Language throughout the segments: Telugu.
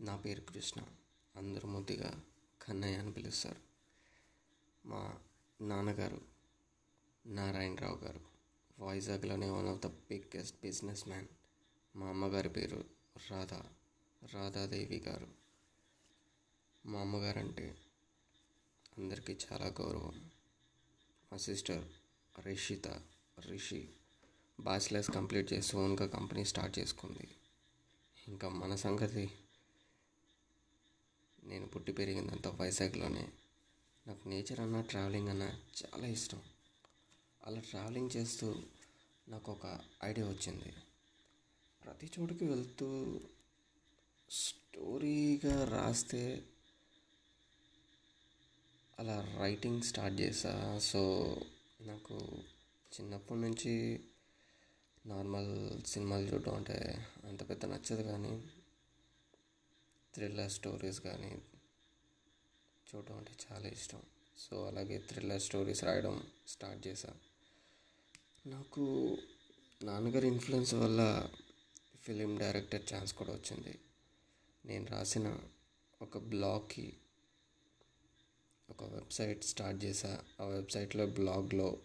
నా పేరు కృష్ణ. అందరూ ముద్దుగా కన్నయ్య అని పిలుస్తారు. మా నాన్నగారు నారాయణరావు గారు. వైజాగ్లోనే one of the biggest businessman మా అమ్మగారి పేరు రాధా రాధాదేవి గారు. మా అమ్మగారు అంటే అందరికీ చాలా గౌరవం. మా sister Rishitha Rishi bachelors complete చేసి ఓన్గా కంపెనీ స్టార్ట్ చేసుకుంది. ఇంకా మన సంగతి పుట్టి పెరిగిందంతా వైజాగ్లోనే. నాకు నేచర్ అన్న ట్రావెలింగ్ అన్న చాలా ఇష్టం. అలా ట్రావెలింగ్ చేస్తూ నాకు ఒక ఐడియా వచ్చింది. ప్రతి చోటుకి వెళ్తూ స్టోరీగా రాస్తే అలా రైటింగ్ స్టార్ట్ చేసా. సో నాకు చిన్నప్పటి నుంచి నార్మల్ సినిమాలు చూడడం అంటే అంత పెద్ద నచ్చదు కానీ థ్రిల్లర్ స్టోరీస్ కానీ చూడడం అంటే చాలా ఇష్టం. సో అలాగే థ్రిల్లర్ స్టోరీస్ రాయడం స్టార్ట్ చేశాను నాకు నాన్నగారి ఇన్ఫ్లుయెన్స్ వల్ల ఫిలిం డైరెక్టర్ ఛాన్స్ కూడా వచ్చింది. నేను రాసిన ఒక బ్లాగ్కి ఒక వెబ్సైట్ స్టార్ట్ చేశా. ఆ వెబ్సైట్లో బ్లాగ్లో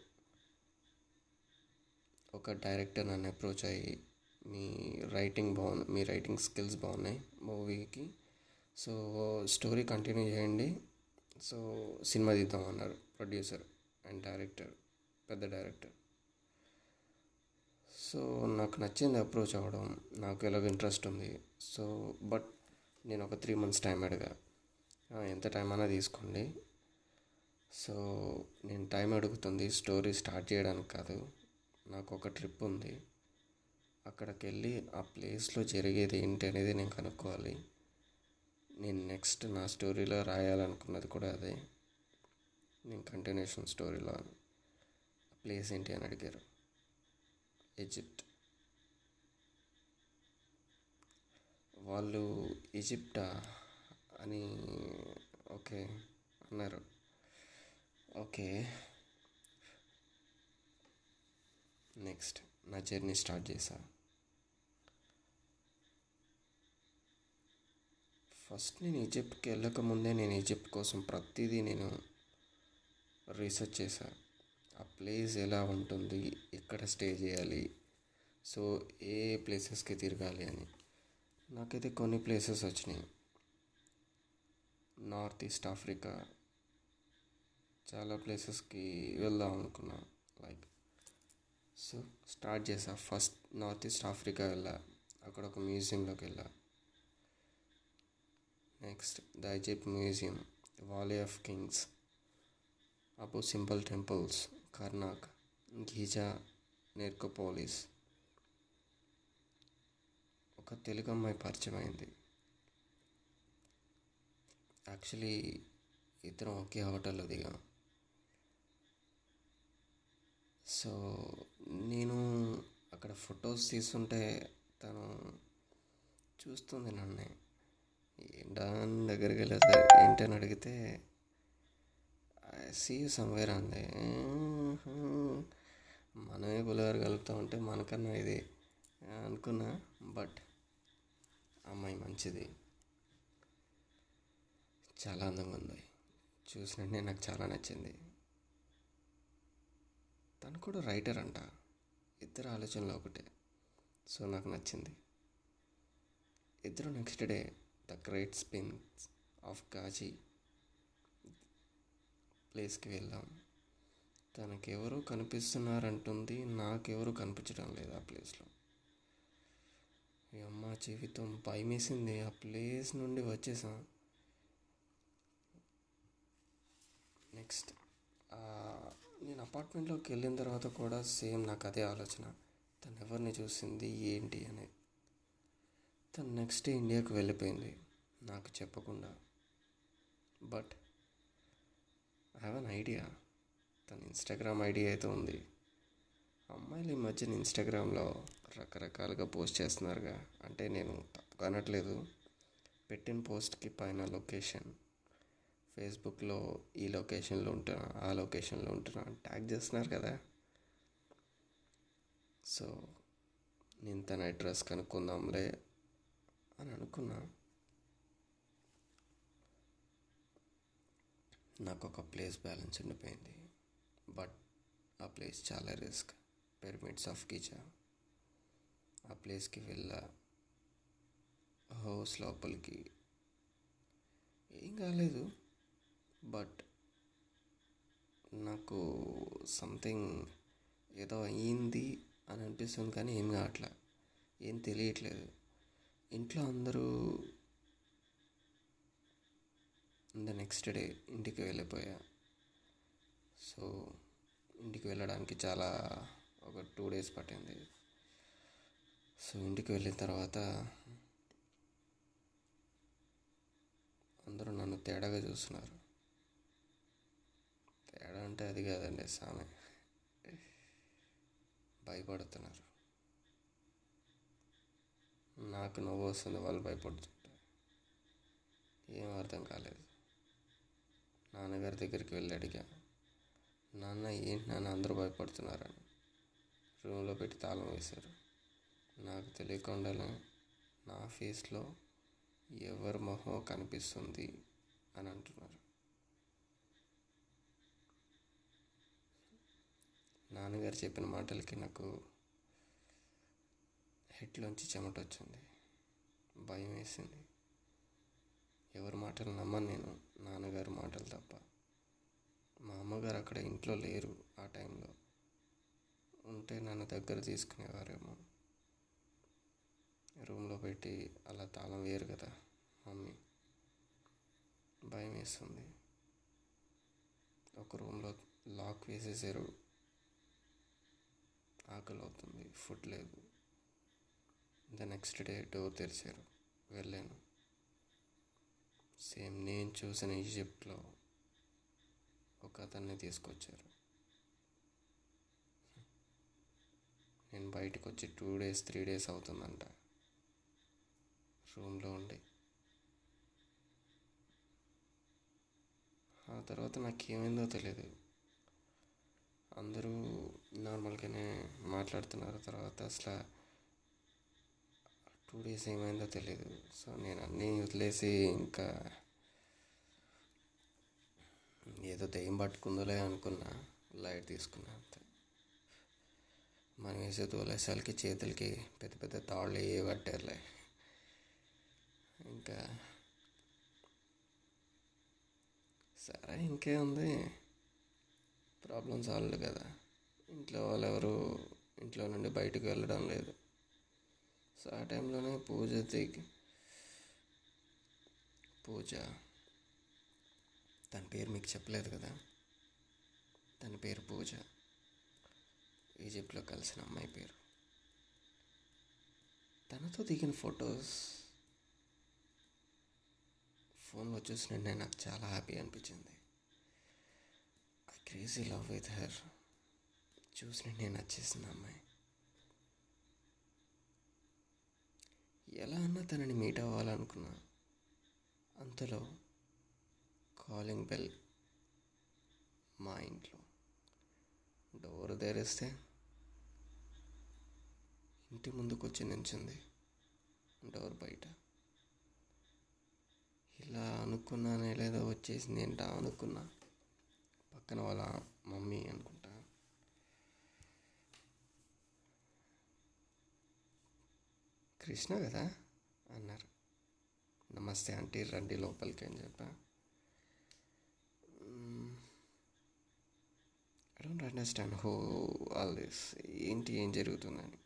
ఒక డైరెక్టర్ నన్ను అప్రోచ్ అయ్యి మీ రైటింగ్ బాగుంది మీ రైటింగ్ స్కిల్స్ బాగున్నాయి మూవీకి. సో స్టోరీ కంటిన్యూ చేయండి. సో సినిమా తీద్దాం అన్నారు ప్రొడ్యూసర్ అండ్ డైరెక్టర్ పెద్ద డైరెక్టర్. సో నాకు నచ్చింది అప్రోచ్ అవ్వడం నాకు ఎలాగో ఇంట్రెస్ట్ ఉంది. సో బట్ నేను ఒక త్రీ మంత్స్ టైం అడిగా. ఎంత టైం అయినా తీసుకోండి. సో నేను టైం అడుగుతుంది స్టోరీ స్టార్ట్ చేయడానికి కాదు నాకు ఒక ట్రిప్ ఉంది. అక్కడికి వెళ్ళి ఆ ప్లేస్లో జరిగేది ఏంటి అనేది నేను కనుక్కోవాలి. నేను నెక్స్ట్ నా స్టోరీలో రాయాలనుకున్నది కూడా అదే. నేను కంటిన్యూషన్ స్టోరీలో ప్లేస్ ఏంటి అని అడిగారు. ఈజిప్ట్ వాళ్ళు ఈజిప్టా అని ఓకే అన్నారు. ఓకే. నెక్స్ట్ నా జర్నీ స్టార్ట్ చేశాను ఫస్ట్ నేను ఈజిప్ట్కి వెళ్ళకముందే నేను ఈజిప్ట్ కోసం ప్రతిదీ నేను రీసెర్చ్ చేశాను ఆ ప్లేస్ ఎలా ఉంటుంది ఎక్కడ స్టే చేయాలి సో ఏ ప్లేసెస్కి తిరగాలి అని. నాకైతే కొన్ని ప్లేసెస్ వచ్చినాయి. నార్త్ ఈస్ట్ ఆఫ్రికా చాలా ప్లేసెస్కి వెళ్దాం అనుకున్నా లైక్ సో స్టార్ట్ చేసా ఫస్ట్ నార్త్ ఈస్ట్ ఆఫ్రికా వెళ్ళా అక్కడ ఒక మ్యూజియంలోకి వెళ్ళా. Next the Egypt museum valley of kings Abu Simbel temples Karnak Giza necropolis ఒక తెలుగు అమ్మాయి పరిచయం అయింది. యాక్చువల్లీ ఇద్దరం ఒకే హోటల్లో దిగాం. సో నేను అక్కడ ఫొటోస్ తీస్తుంటే తను చూస్తుంది నన్నే. ఏంటా దగ్గరికి వెళ్ళేది ఏంటని అడిగితే సీ సమ్వేర్ అంది. మనమే పులిహోర కలుపుతూ ఉంటే మనకన్నా ఇది అనుకున్నా. బట్ అమ్మాయి మంచిది. చాలా అందంగా ఉంది. చూసినట్టే నాకు చాలా నచ్చింది. తను కూడా రైటర్ అంట. ఇద్దరు ఆలోచనలు ఒకటే. సో నాకు నచ్చింది. ఇద్దరు next day the great sphinx of Giza ప్లేస్కి వెళ్ళాం తనకెవరో కనిపిస్తున్నారంటుంది నాకెవరు కనిపించడం లేదు ఆ ప్లేస్లో అమ్మ జీవితం భయమేసింది ఆ ప్లేస్ నుండి వచ్చేసాం. నెక్స్ట్ నేను అపార్ట్మెంట్లోకి వెళ్ళిన తర్వాత కూడా సేమ్ నాకు అదే ఆలోచన. తను ఎవరిని చూసింది ఏంటి అనేది. తను నెక్స్ట్ డే ఇండియాకు వెళ్ళిపోయింది నాకు చెప్పకుండా. But I have an idea తన ఇన్స్టాగ్రామ్ ఐడియా అయితే ఉంది. అమ్మాయిలు ఈ మధ్యన ఇన్స్టాగ్రామ్లో రకరకాలుగా పోస్ట్ చేస్తున్నారుగా. అంటే నేను తప్పుగా అనట్లేదు. పెట్టిన పోస్ట్కి పైన లొకేషన్ ఫేస్బుక్లో ఈ లొకేషన్లో ఉంటున్నా ఆ లొకేషన్లో ఉంటున్నా ట్యాగ్ చేస్తున్నారు కదా. సో నేను తన అడ్రస్ కనుక్కుందాంలే. అని అనుకున్నా. నాకు ఒక ప్లేస్ బ్యాలెన్స్ ఉండిపోయింది. బట్ ఆ ప్లేస్ చాలా రిస్క్ పిరమిడ్స్ ఆఫ్ కిచా ఆ ప్లేస్కి వెళ్ళా హౌస్ లోపలికి ఏం కాలేదు. బట్ నాకు సంథింగ్ ఏదో అయ్యింది అని అనిపిస్తుంది కానీ ఏం కావట్లే. ఏం తెలియట్లేదు. ఇంట్లో అందరూ ద నెక్స్ట్ డే ఇంటికి వెళ్ళిపోయా. సో ఇంటికి వెళ్ళడానికి చాలా ఒక టూ డేస్ పట్టింది. సో ఇంటికి వెళ్ళిన తర్వాత అందరూ నన్ను తేడాగా చూస్తున్నారు. తేడా అంటే అది కాదండి సామె. భయపడుతున్నారు. నాకు నవ్వు వస్తుంది వాళ్ళు భయపడుతుంటారు. ఏం అర్థం కాలేదు. నాన్నగారి దగ్గరికి వెళ్ళి అడిగా నాన్న ఏంటి నాన్న అందరూ భయపడుతున్నారని? రూమ్లో పెట్టి తాళం వేశారు. నాకు తెలియకుండానే నా ఫేస్లో ఎవరి మొహం కనిపిస్తుంది అని అంటున్నారు. నాన్నగారు చెప్పిన మాటలకి నాకు హెడ్లోంచి చెమట వచ్చింది భయం వేసింది ఎవరి మాటలు నమ్మను నేను? నాన్నగారి మాటలు తప్ప. మా అమ్మగారు అక్కడ ఇంట్లో లేరు ఆ టైంలో. ఉంటే నన్ను దగ్గర తీసుకునేవారేమో. రూమ్లో పెట్టి అలా తాళం వేయరు కదా మమ్మీ. భయం వేస్తుంది ఒక రూమ్లో లాక్ వేసేసారు. ఆకలి అవుతుంది ఫుడ్ లేదు. ద నెక్స్ట్ డే డోర్ తెరిచారు. వెళ్ళాను. సేమ్ నేను చూసిన ఈజిప్ట్లో ఒక అతన్ని తీసుకొచ్చారు. నేను బయటకు వచ్చి టూ డేస్ త్రీ డేస్ అవుతుందంట. రూమ్లో ఉండి. ఆ తర్వాత నాకు ఏమైందో తెలియదు అందరూ నార్మల్గానే మాట్లాడుతున్నారు. తర్వాత అసలు టూ ఏమైందో తెలియదు సో నేను అన్నీ వదిలేసి ఇంకా ఏదో దెయ్యం పట్టుకుందోలే అనుకున్నా. లైట్ తీసుకున్నా అంతే. మనం వేసే తోలేసాలకి చేతులకి పెద్ద పెద్ద తాళ్ళు ఏ పట్టారులే. ఇంకా సరే ఇంకేముంది ప్రాబ్లం సాల్వ్ కదా. ఇంట్లో వాళ్ళు ఎవరు ఇంట్లో నుండి బయటకు వెళ్ళడం లేదు. సో ఆ టైంలోనే పూజ దిగి పూజ. తన పేరు మీకు చెప్పలేదు కదా? తన పేరు పూజ. ఈజిప్ట్లో కలిసిన అమ్మాయి పేరు. తనతో దిగిన ఫొటోస్ ఫోన్లో చూసినట్టే నాకు చాలా హ్యాపీ అనిపించింది. I crazy love with her చూసినట్టు నేను నచ్చేసింది అమ్మాయి ఎలా అన్నా తనని మీట్ అవ్వాలనుకున్నా అంతలో కాలింగ్ బెల్ మా ఇంట్లో డోర్ తెరిస్తే ఇంటి ముందుకు వచ్చి నించుంది డోర్ బయట. ఇలా అనుకున్నానే లేదో వచ్చేసింది ఏంటా అనుకున్నా. పక్కన వాళ్ళ మమ్మీ అనుకుంటా. కృష్ణ కదా? అన్నారు. నమస్తే ఆంటీ రండి లోపలికి అని చెప్పా I don't understand how all this ఏంటి ఏం జరుగుతుందని?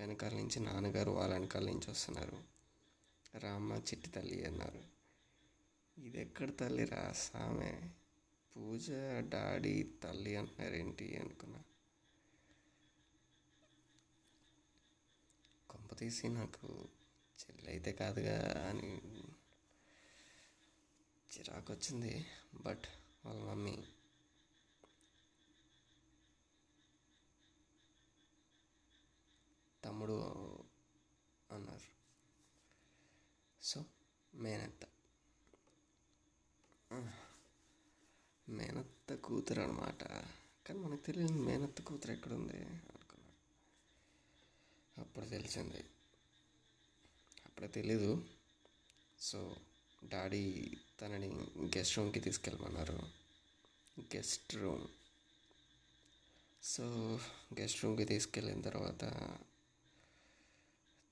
వెనకాల నుంచి నాన్నగారు వాళ్ళ వెనకాల నుంచి వస్తున్నారు. రామ్మ చిట్టి తల్లి అన్నారు. ఇది ఎక్కడ తల్లి రా సామె? పూజ డాడీ తల్లి అంటున్నారు ఏంటి అనుకున్నా. కొంపతీసి నాకు చెల్లి అయితే కాదుగా అని చిరాకు వచ్చింది బట్ వాళ్ళ మమ్మీ తమ్ముడు అన్నారు. సో మేనత్త. మేనత్త కూతురు అనమాట కానీ మనకు తెలియదు మేనత్త కూతురు ఎక్కడుంది అనుకున్నా అప్పుడు తెలిసింది. అప్పుడే తెలీదు. సో డాడీ తనని గెస్ట్ రూమ్కి తీసుకెళ్ళమన్నారు. Guest room. సో గెస్ట్ రూమ్కి తీసుకెళ్ళిన తర్వాత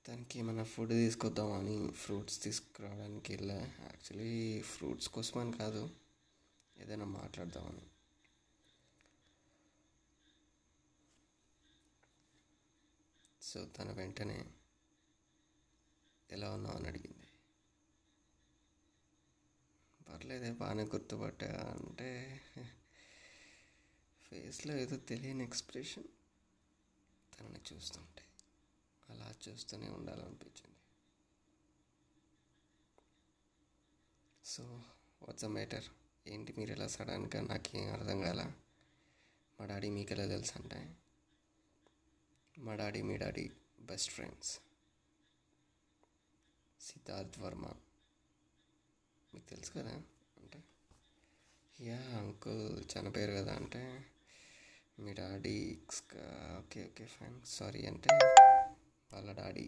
తనకి ఏమైనా ఫుడ్ తీసుకొద్దామని ఫ్రూట్స్ తీసుకురావడానికి వెళ్ళా. యాక్చువల్లీ ఫ్రూట్స్ కోసమని కాదు ఏదైనా మాట్లాడదామని. సో తన వెంటనే ఎలా ఉన్నావు అని అడిగింది. పర్లేదే బాగానే గుర్తుపట్టా అంటే ఫేస్లో ఏదో తెలియని ఎక్స్ప్రెషన్ తనని చూస్తుంటే అలా చూస్తూనే ఉండాలనిపించింది. So what's a matter? ఏంటి మీరు ఎలా సడన్గా నాకేం అర్థం కాల? మా డాడీ మీకు ఎలా తెలుసు అంటే మా డాడీ మీ daddy best friends. Siddharth Varma. మీకు తెలుసు కదా? అంటే యా అంకుల్ చనిపోయారు కదా అంటే మీ daddy okay okay fine sorry అంటే వాళ్ళ daddy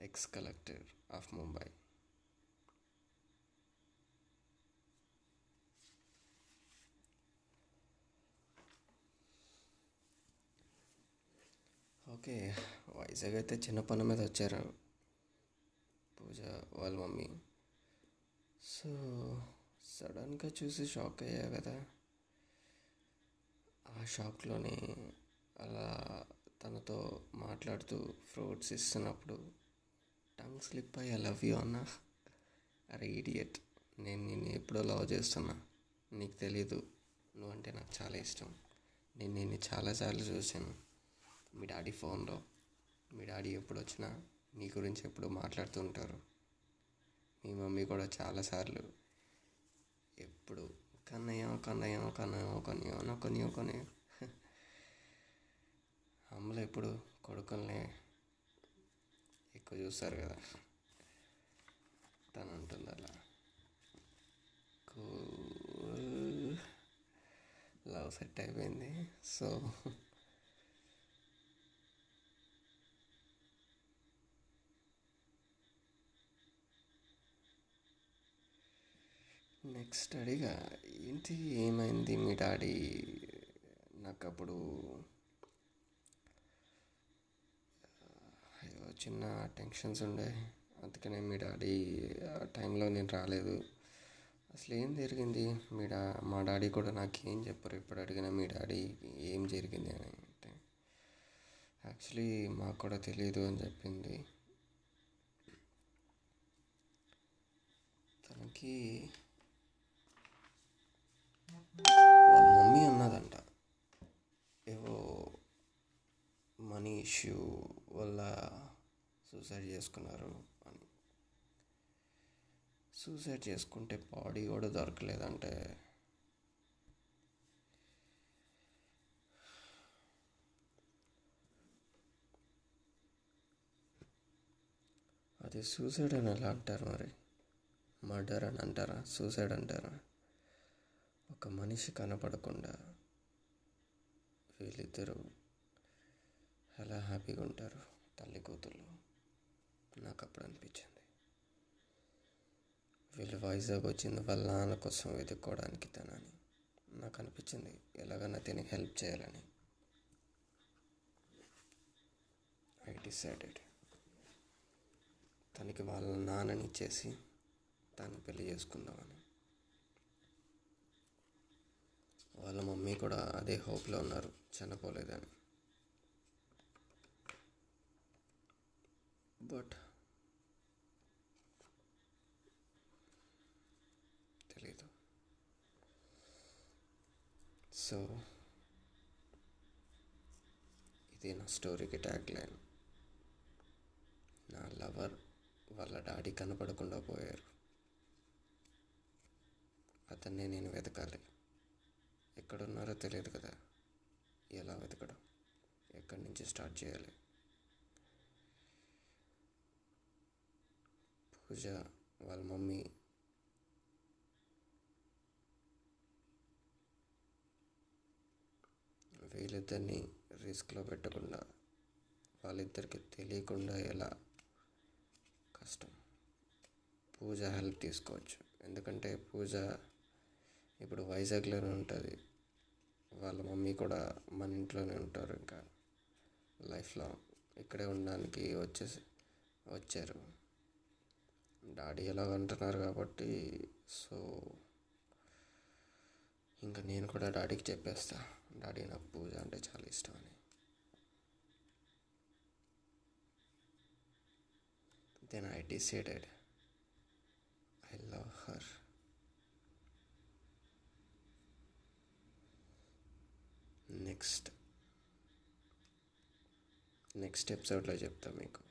ex collector of Mumbai okay Vizag అయితే చిన్న పని మీద వచ్చారు. పూజ వాళ్ళ మమ్మీ. సో సడన్గా చూసి షాక్ అయ్యా కదా. ఆ షాక్లోనే అలా తనతో మాట్లాడుతూ ఫ్రూట్స్ ఇస్తున్నప్పుడు టంగ్ స్లిప్ అయ్యి ఐ లవ్ యూ అన్నా. అరే ఇడియట్. నేను నిన్ను ఎప్పుడో లవ్ చేస్తున్నా. నీకు తెలీదు. నువ్వంటే నాకు చాలా ఇష్టం. నేను నిన్ను చాలాసార్లు చూశాను. మీ డాడీ ఫోన్లో. మీ డాడీ ఎప్పుడు వచ్చినా నీ గురించి ఎప్పుడు మాట్లాడుతూ ఉంటారు. మీ మమ్మీ కూడా చాలాసార్లు ఎప్పుడు కన్నయ్య కన్నయ్య కన్నయ్య కన్నయ్య నా కన్నయ్య కన్నయ్య. అమ్మలు ఎప్పుడు కొడుకుల్ని ఎక్కువ చూస్తారు కదా. తను అంటుంది అలా. లవ్ సెట్ అయిపోయింది. సో నెక్స్ట్ అడిగా ఏంటి ఏమైంది మీ డాడీ? నాకు అప్పుడు అయ్యో చిన్న టెన్షన్స్ ఉండే. అందుకనే మీ డాడీ ఆ టైంలో నేను రాలేదు. అసలు ఏం జరిగింది? మీ డా మా డాడీ కూడా నాకు ఏం చెప్పరు. ఇప్పుడు అడిగినా మీ డాడీ ఏం జరిగింది అని అంటే యాక్చువల్లీ మాకు కూడా తెలియదు అని చెప్పింది. తనకి సూసైడ్ చేసుకున్నారు. అని సూసైడ్ చేసుకుంటే బాడీ కూడా దొరకలేదంటే. అది సూసైడ్ అని ఎలా అంటారు మరి? మర్డర్ అని అంటారా? సూసైడ్ అంటారా? ఒక మనిషి కనపడకుండా వీళ్ళిద్దరూ ఎలా హ్యాపీగా ఉంటారు తల్లి కూతుళ్ళు? నాకు అప్పుడు అనిపించింది. వీళ్ళు వైజాగ్ వచ్చింది వాళ్ళ నాన్న కోసం వెతుక్కోవడానికి తనని నాకు అనిపించింది ఎలాగైనా తిని హెల్ప్ చేయాలని. ఐ డిసైడెడ్ తనకి వాళ్ళ నాన్నని ఇచ్చేసి తను పెళ్ళి చేసుకుందామని. వాళ్ళ మమ్మీ కూడా అదే హోప్లో ఉన్నారు చనిపోలేదని. బట్ తెలీదు సో ఇది నా స్టోరీకి ట్యాగ్ లైన్ నా లవర్ వాళ్ళ డాడీ కనపడకుండా పోయారు. అతన్నే నేను వెతకాలి. ఎక్కడున్నారో తెలియదు కదా. ఎలా వెతకడం? ఎక్కడి నుంచి స్టార్ట్ చేయాలి? పూజ వాళ్ళ మమ్మీ వీళ్ళిద్దరిని రిస్క్లో పెట్టకుండా వాళ్ళిద్దరికి తెలియకుండా ఎలా కష్టం. పూజ హెల్ప్ తీసుకోవచ్చు. ఎందుకంటే పూజ ఇప్పుడు వైజాగ్లోనే ఉంటుంది. వాళ్ళ మమ్మీ కూడా మన ఇంట్లోనే ఉంటారు ఇంకా. లైఫ్లో ఇక్కడే ఉండడానికి వచ్చేసి వచ్చారు. డాడీ ఎలాగ అంటున్నారు కాబట్టి సో ఇంకా నేను కూడా డాడీకి చెప్పేస్తాను డాడీ నాకు పూజ అంటే చాలా ఇష్టం అని then I decided I love her next next ఎపిసోడ్లో చెప్తా మీకు.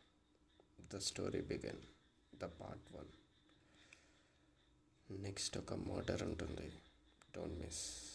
The story began the part one next ఒక మోటర్ ఉంటుంది. Don't miss